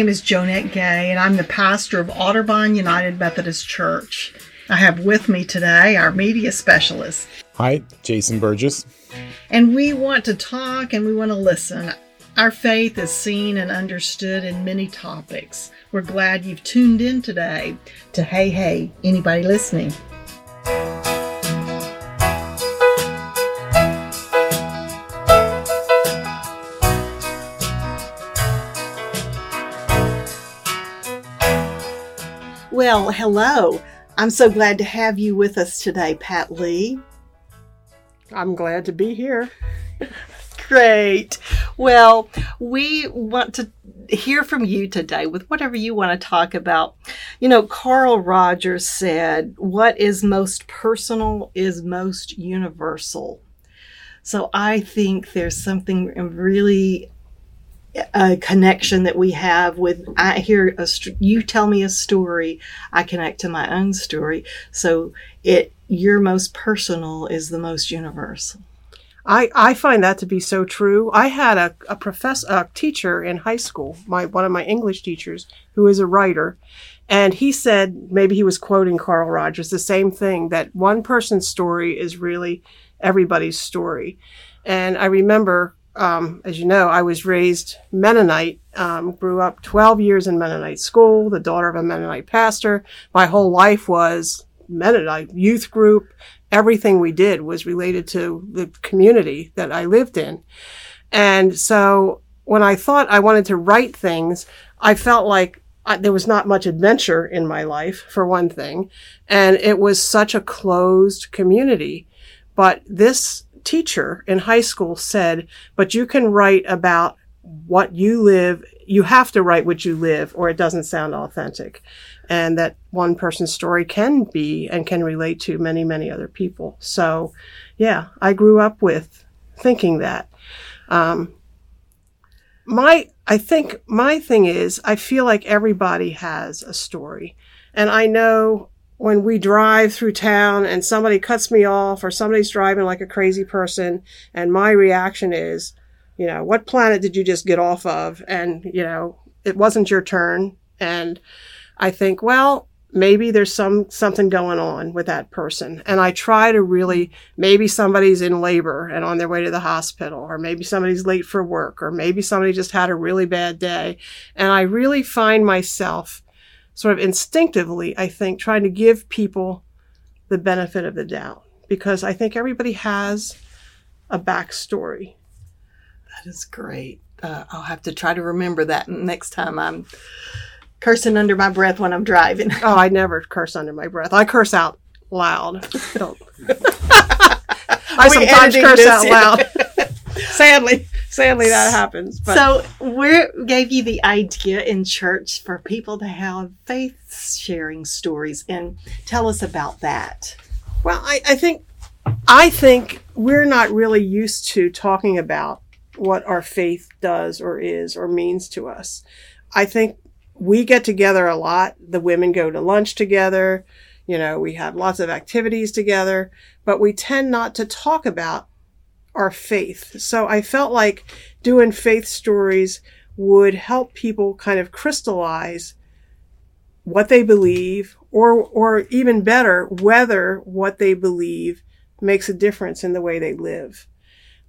My name is Jonette Gay, and I'm the pastor of Otterbein United Methodist Church. I have with me today our media specialist. Hi, Jason Burgess. And we want to talk and we want to listen. Our faith is seen and understood in many topics. We're glad you've tuned in today to Hey Hey, anybody listening? Well, hello. I'm so glad to have you with us today, Pat Lee. I'm glad to be here. Great. Well, we want to hear from you today with whatever you want to talk about. You know, Carl Rogers said, What is most personal is most universal. So I think there's something really a connection that we have with i hear a you tell me a story i connect to my own story so it your most personal is the most universal I, I find that to be so true. I had a, a professor, a teacher in high school, my one of my English teachers, who is a writer, and he said maybe he was quoting Carl Rogers the same thing that one person's story is really everybody's story. And I remember um, as you know, I was raised Mennonite, um, grew up 12 years in Mennonite school, the daughter of a Mennonite pastor. My whole life was Mennonite youth group. Everything we did was related to the community that I lived in. And so when I thought I wanted to write things, I felt like I, there was not much adventure in my life, for one thing. And it was such a closed community. But this teacher in high school said, but you can write about what you live. You have to write what you live or it doesn't sound authentic. And that one person's story can be and can relate to many, many other people. So yeah, I grew up with thinking that. Um, my, I think my thing is, I feel like everybody has a story. And I know when we drive through town and somebody cuts me off or somebody's driving like a crazy person and my reaction is, you know, what planet did you just get off of? And, you know, it wasn't your turn. And I think, well, maybe there's some something going on with that person and i try to really maybe somebody's in labor and on their way to the hospital or maybe somebody's late for work or maybe somebody just had a really bad day and i really find myself sort of instinctively, I think, trying to give people the benefit of the doubt because I think everybody has a backstory. That is great. Uh, I'll have to try to remember that next time I'm cursing under my breath when I'm driving. oh, I never curse under my breath. I curse out loud. I sometimes curse out loud. Sadly sadly that happens. But. So we gave you the idea in church for people to have faith sharing stories and tell us about that. Well, I, I think I think we're not really used to talking about what our faith does or is or means to us. I think we get together a lot. The women go to lunch together. You know, we have lots of activities together, but we tend not to talk about our faith. So I felt like doing faith stories would help people kind of crystallize what they believe or or even better whether what they believe makes a difference in the way they live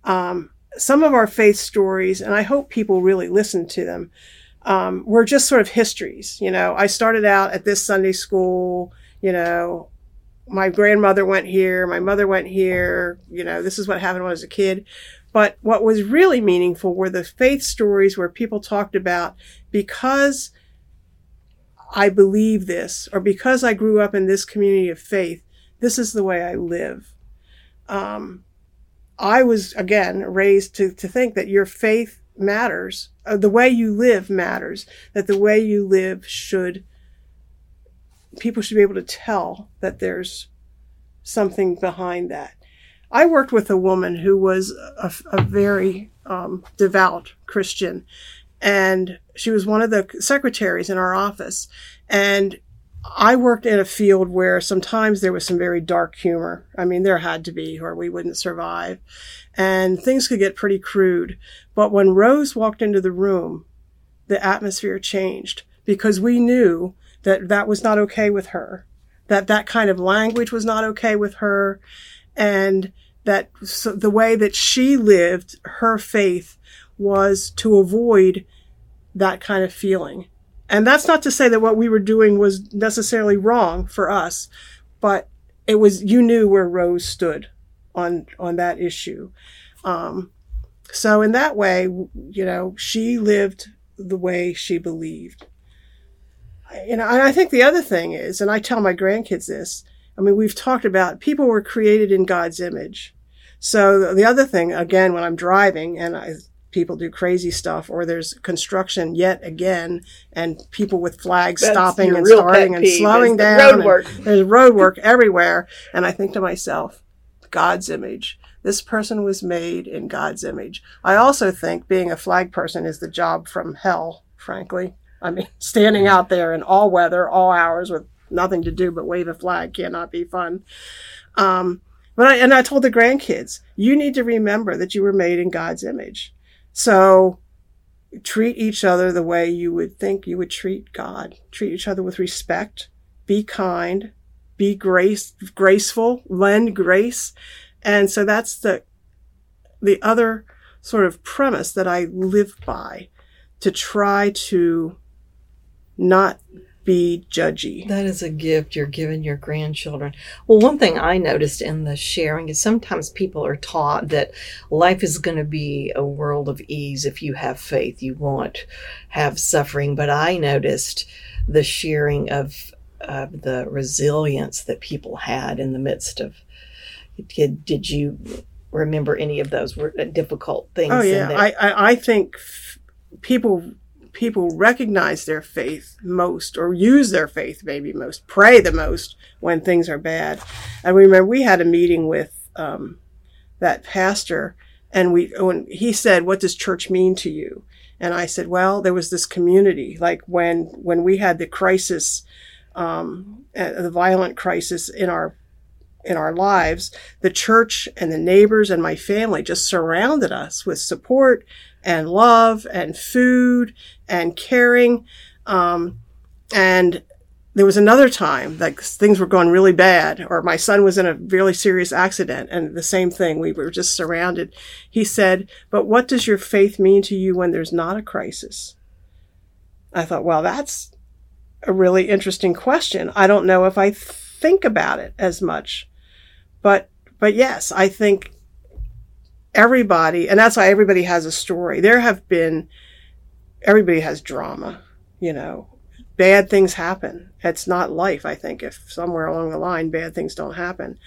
um, some of our faith stories and i hope people really listen to them um, were just sort of histories you know i started out at this sunday school you know my grandmother went here, my mother went here, you know, this is what happened when I was a kid. But what was really meaningful were the faith stories where people talked about because I believe this, or because I grew up in this community of faith, this is the way I live. Um, I was, again, raised to, to think that your faith matters, uh, the way you live matters, that the way you live should people should be able to tell that there's something behind that. I worked with a woman who was a, a very um, devout Christian, and she was one of the secretaries in our office. And I worked in a field where sometimes there was some very dark humor. I mean, there had to be, or we wouldn't survive. And things could get pretty crude. But when Rose walked into the room, the atmosphere changed because we knew that that was not okay with her, that that kind of language was not okay with her, and that so the way that she lived her faith was to avoid that kind of feeling. And that's not to say that what we were doing was necessarily wrong for us, but it was, you knew where Rose stood on, on that issue. Um, so in that way, you know, she lived the way she believed. You know, I think the other thing is, and I tell my grandkids this, I mean, we've talked about people were created in God's image. So the other thing, again, when I'm driving and I, people do crazy stuff or there's construction yet again and people with flags That's stopping and starting and slowing the down. road and work. There's road work everywhere. And I think to myself, God's image. This person was made in God's image. I also think being a flag person is the job from hell, frankly. I mean, standing out there in all weather, all hours with nothing to do but wave a flag cannot be fun. Um, but I, and I told the grandkids, you need to remember that you were made in God's image. So treat each other the way you would think you would treat God. Treat each other with respect. Be kind. Be grace, graceful. Lend grace. And so that's the, the other sort of premise that I live by to try to not be judgy. That is a gift you're giving your grandchildren. Well, one thing I noticed in the sharing is sometimes people are taught that life is going to be a world of ease if you have faith. You won't have suffering. But I noticed the sharing of, of the resilience that people had in the midst of. Did, did you remember any of those uh, difficult things? Oh yeah? I, I I think f- people people recognize their faith most, or use their faith maybe most, pray the most when things are bad. And remember, we had a meeting with um, that pastor, and we when he said, "What does church mean to you?" And I said, "Well, there was this community. Like when when we had the crisis, um, the violent crisis in our in our lives, the church and the neighbors and my family just surrounded us with support and love and food and caring. Um, and there was another time that things were going really bad or my son was in a really serious accident and the same thing. We were just surrounded. He said but what does your faith mean to you when there's not a crisis? I thought well that's a really interesting question. I don't know if i think about it as much but but yes i think everybody and that's why everybody has a story. There have been everybody has drama you know. Bad things happen. It's not life i think if somewhere along the line bad things don't happen.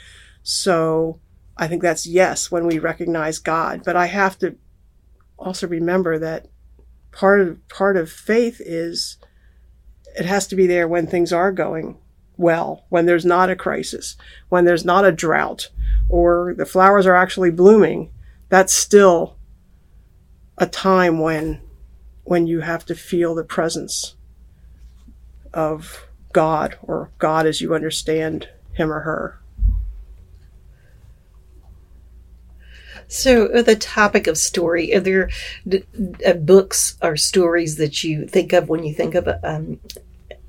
So i think that's yes when we recognize god. But i have to also remember that part of part of faith is it has to be there when things are going well, when there's not a crisis, when there's not a drought, or the flowers are actually blooming, that's still a time when when you have to feel the presence of God or God as you understand him or her. So, uh, the topic of story, are there d- uh, books or stories that you think of when you think of, um,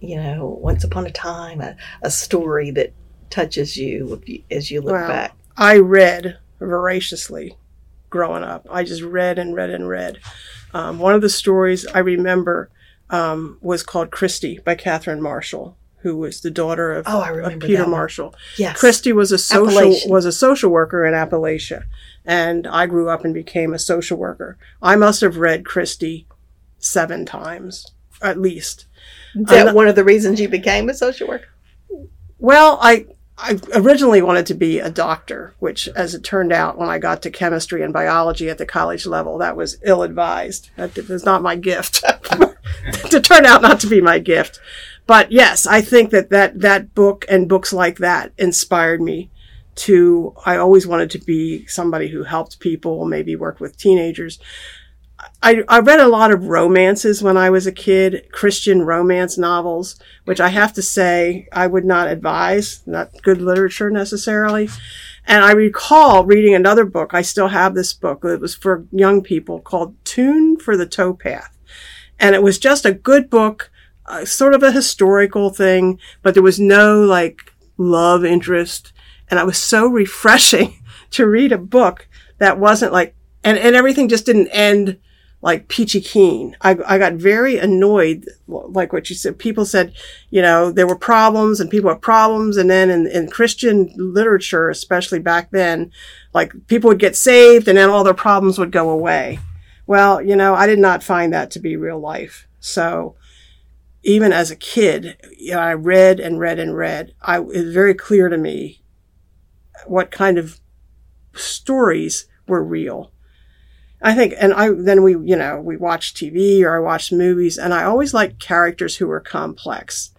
you know, once upon a time, a, a story that touches you, you as you look Wow. back? I read voraciously growing up. I just read and read and read. Um, one of the stories I remember um, was called Christy by Catherine Marshall, who was the daughter of, Oh, I of remember Peter. Marshall. Yes. Christy was a social Appalachian. was a social worker in Appalachia, and I grew up and became a social worker. I must have read Christy seven times at least. Is that not- one of the reasons you became a social worker? Well, I I originally wanted to be a doctor, which, as it turned out, when I got to chemistry and biology at the college level, that was ill advised. That was not my gift. to turn out not to be my gift. But yes, I think that, that that book and books like that inspired me to, I always wanted to be somebody who helped people, maybe work with teenagers. I, I read a lot of romances when I was a kid, Christian romance novels, which I have to say I would not advise, not good literature necessarily. And I recall reading another book. I still have this book. It was for young people called Tune for the Towpath. And it was just a good book, uh, sort of a historical thing, but there was no like love interest. And it was so refreshing to read a book that wasn't like, and, and everything just didn't end like peachy keen. I, I got very annoyed, like what you said. People said, you know, there were problems and people had problems. And then in, in Christian literature, especially back then, like people would get saved and then all their problems would go away. Well, you know, I did not find that to be real life. So even as a kid, you know, I read and read and read. I, it was very clear to me what kind of stories were real I think, and I, then we, you know, we watched TV or I watched movies and I always liked characters who were complex.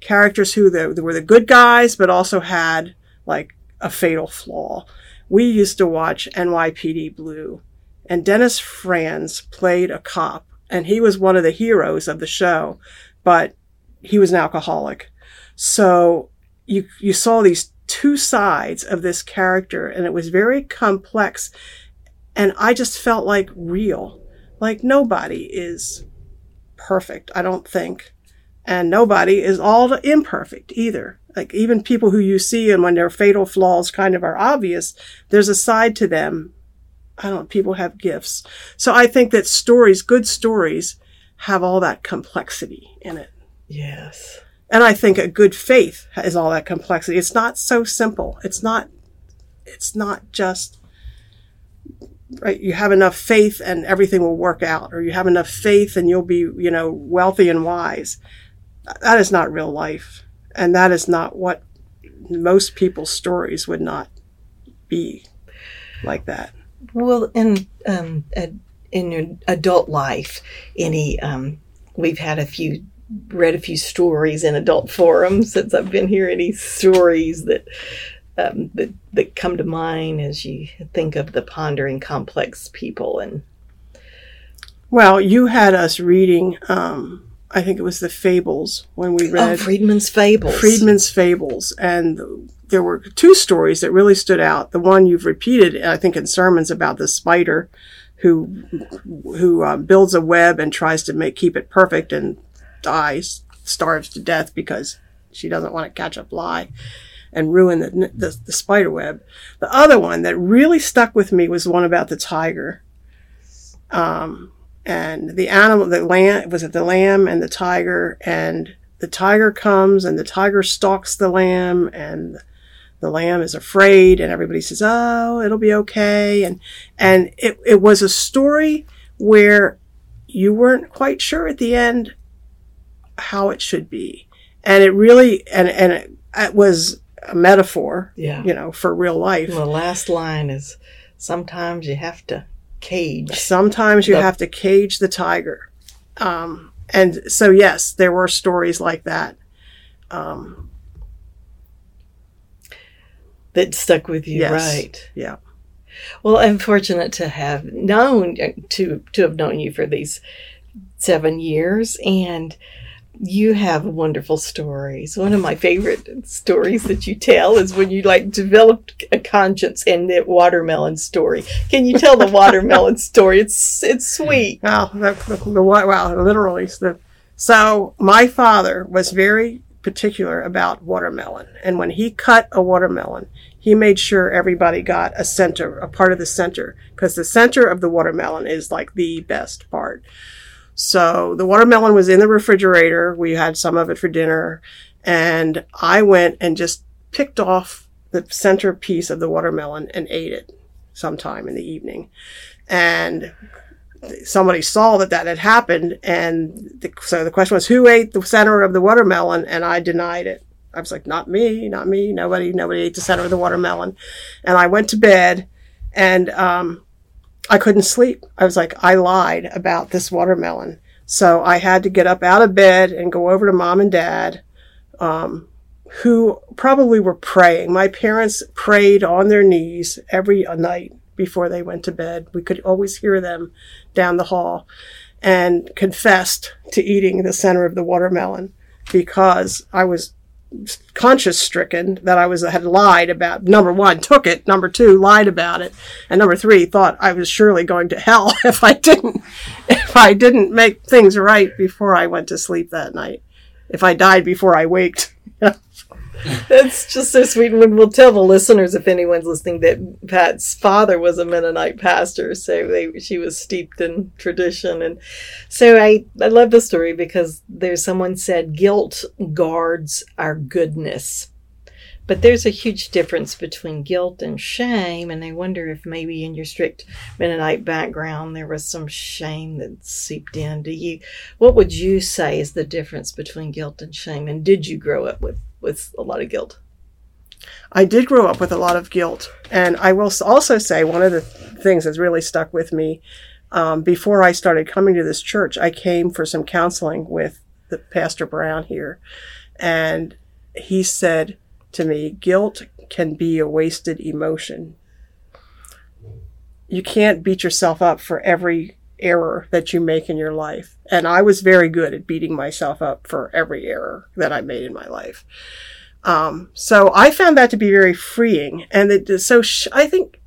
Characters who the, were the good guys, but also had like a fatal flaw. We used to watch NYPD Blue and Dennis Franz played a cop and he was one of the heroes of the show, but he was an alcoholic. So you, you saw these two sides of this character and it was very complex and I just felt like real. Like nobody is perfect, I don't think. And nobody is all imperfect either. Like even people who you see and when their fatal flaws kind of are obvious, there's a side to them. I don't, people have gifts. So I think that stories, good stories, have all that complexity in it. Yes. And I think a good faith has all that complexity. It's not so simple. It's not, it's not just right you have enough faith and everything will work out or you have enough faith and you'll be you know wealthy and wise. That is not real life. And that is not what most people's stories would not be like that. Well in um, in adult life any um, we've had a few read a few stories in adult forums since i've been here any stories that um, that that come to mind as you think of the pondering complex people and well you had us reading um, i think it was the fables when we read oh, friedman's fables. Friedman's fables. And there were two stories that really stood out. The one you've repeated i think in sermons about the spider who who um, builds a web and tries to make keep it perfect and dies starves to death because she doesn't want to catch a fly and ruin the, the, the spider web. The other one that really stuck with me was one about the tiger. Um, and the animal, the lamb, was it the lamb and the tiger? And the tiger comes and the tiger stalks the lamb and the lamb is afraid and everybody says, Oh, it'll be okay. And, and it, it was a story where you weren't quite sure at the end how it should be. And it really, and, and it, it was a metaphor, yeah. you know, for real life. The last line is sometimes you have to cage. Sometimes you the- have to cage the tiger. Um, and so, yes, there were stories like that. Um, that stuck with you, yes. right? Yeah. Well, I'm fortunate to have known to to have known you for these seven years, and you have wonderful stories. One of my favorite stories that you tell is when you like developed a conscience in the watermelon story. Can you tell the watermelon story? It's it's sweet. Well, the, the, the well, literally. The, so my father was very particular about watermelon, and when he cut a watermelon, he made sure everybody got a center, a part of the center, because the center of the watermelon is like the best part. So the watermelon was in the refrigerator. We had some of it for dinner. And I went and just picked off the center piece of the watermelon and ate it sometime in the evening. And somebody saw that that had happened. And the, so the question was, who ate the center of the watermelon? And I denied it. I was like, not me, not me. Nobody, nobody ate the center of the watermelon. And I went to bed and, um, I couldn't sleep. I was like, I lied about this watermelon. So I had to get up out of bed and go over to mom and dad, um, who probably were praying. My parents prayed on their knees every night before they went to bed. We could always hear them down the hall and confessed to eating the center of the watermelon because I was conscience stricken that I was had lied about number one, took it, number two, lied about it, and number three, thought I was surely going to hell if I didn't if I didn't make things right before I went to sleep that night. If I died before I waked. That's just so sweet. And we'll tell the listeners, if anyone's listening, that Pat's father was a Mennonite pastor, so they, she was steeped in tradition. And so I, I love the story because there's someone said guilt guards our goodness. But there's a huge difference between guilt and shame, and I wonder if maybe in your strict Mennonite background there was some shame that seeped in. Do you? What would you say is the difference between guilt and shame? And did you grow up with with a lot of guilt? I did grow up with a lot of guilt, and I will also say one of the things that's really stuck with me. Um, before I started coming to this church, I came for some counseling with the Pastor Brown here, and he said to me, guilt can be a wasted emotion. You can't beat yourself up for every error that you make in your life. And I was very good at beating myself up for every error that I made in my life. Um, so I found that to be very freeing. And it, so sh- I think,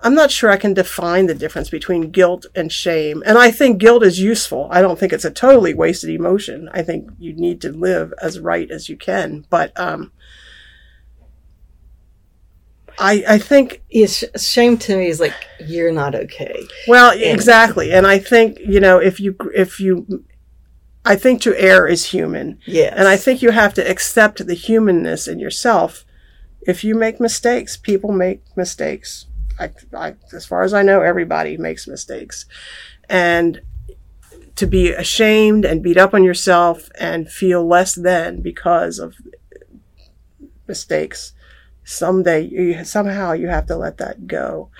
I'm not sure I can define the difference between guilt and shame. And I think guilt is useful. I don't think it's a totally wasted emotion. I think you need to live as right as you can. But, um, I, I think yes, shame to me is like you're not okay. Well, and, exactly, and I think you know if you if you, I think to err is human. Yes, and I think you have to accept the humanness in yourself. If you make mistakes, people make mistakes. I, I, as far as I know, everybody makes mistakes, and to be ashamed and beat up on yourself and feel less than because of mistakes someday you, somehow you have to let that go.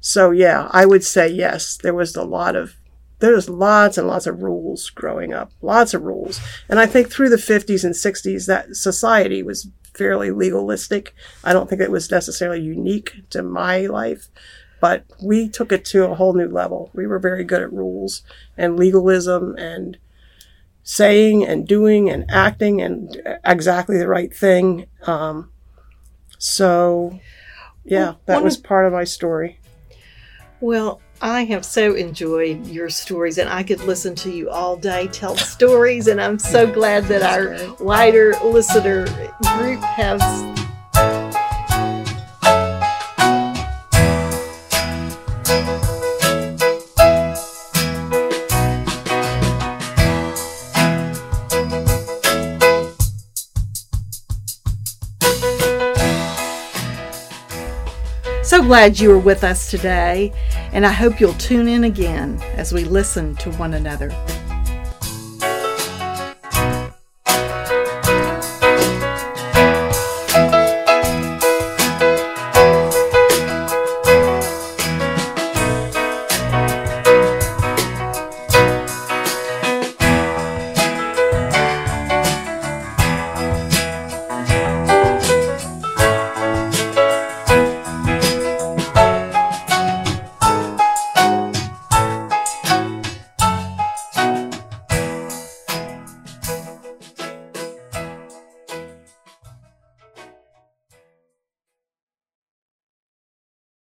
So yeah, I would say yes. There was a lot of there was lots and lots of rules growing up, lots of rules, and I think through the 50s and 60s that society was fairly legalistic. I don't think it was necessarily unique to my life, but we took it to a whole new level. We were very good at rules and legalism and saying and doing and acting and exactly the right thing. Um, so, yeah, that was part of my story. Well, I have so enjoyed your stories, and I could listen to you all day tell stories. And I'm so glad that our wider listener group has glad you were with us today, and I hope you'll tune in again as we listen to one another.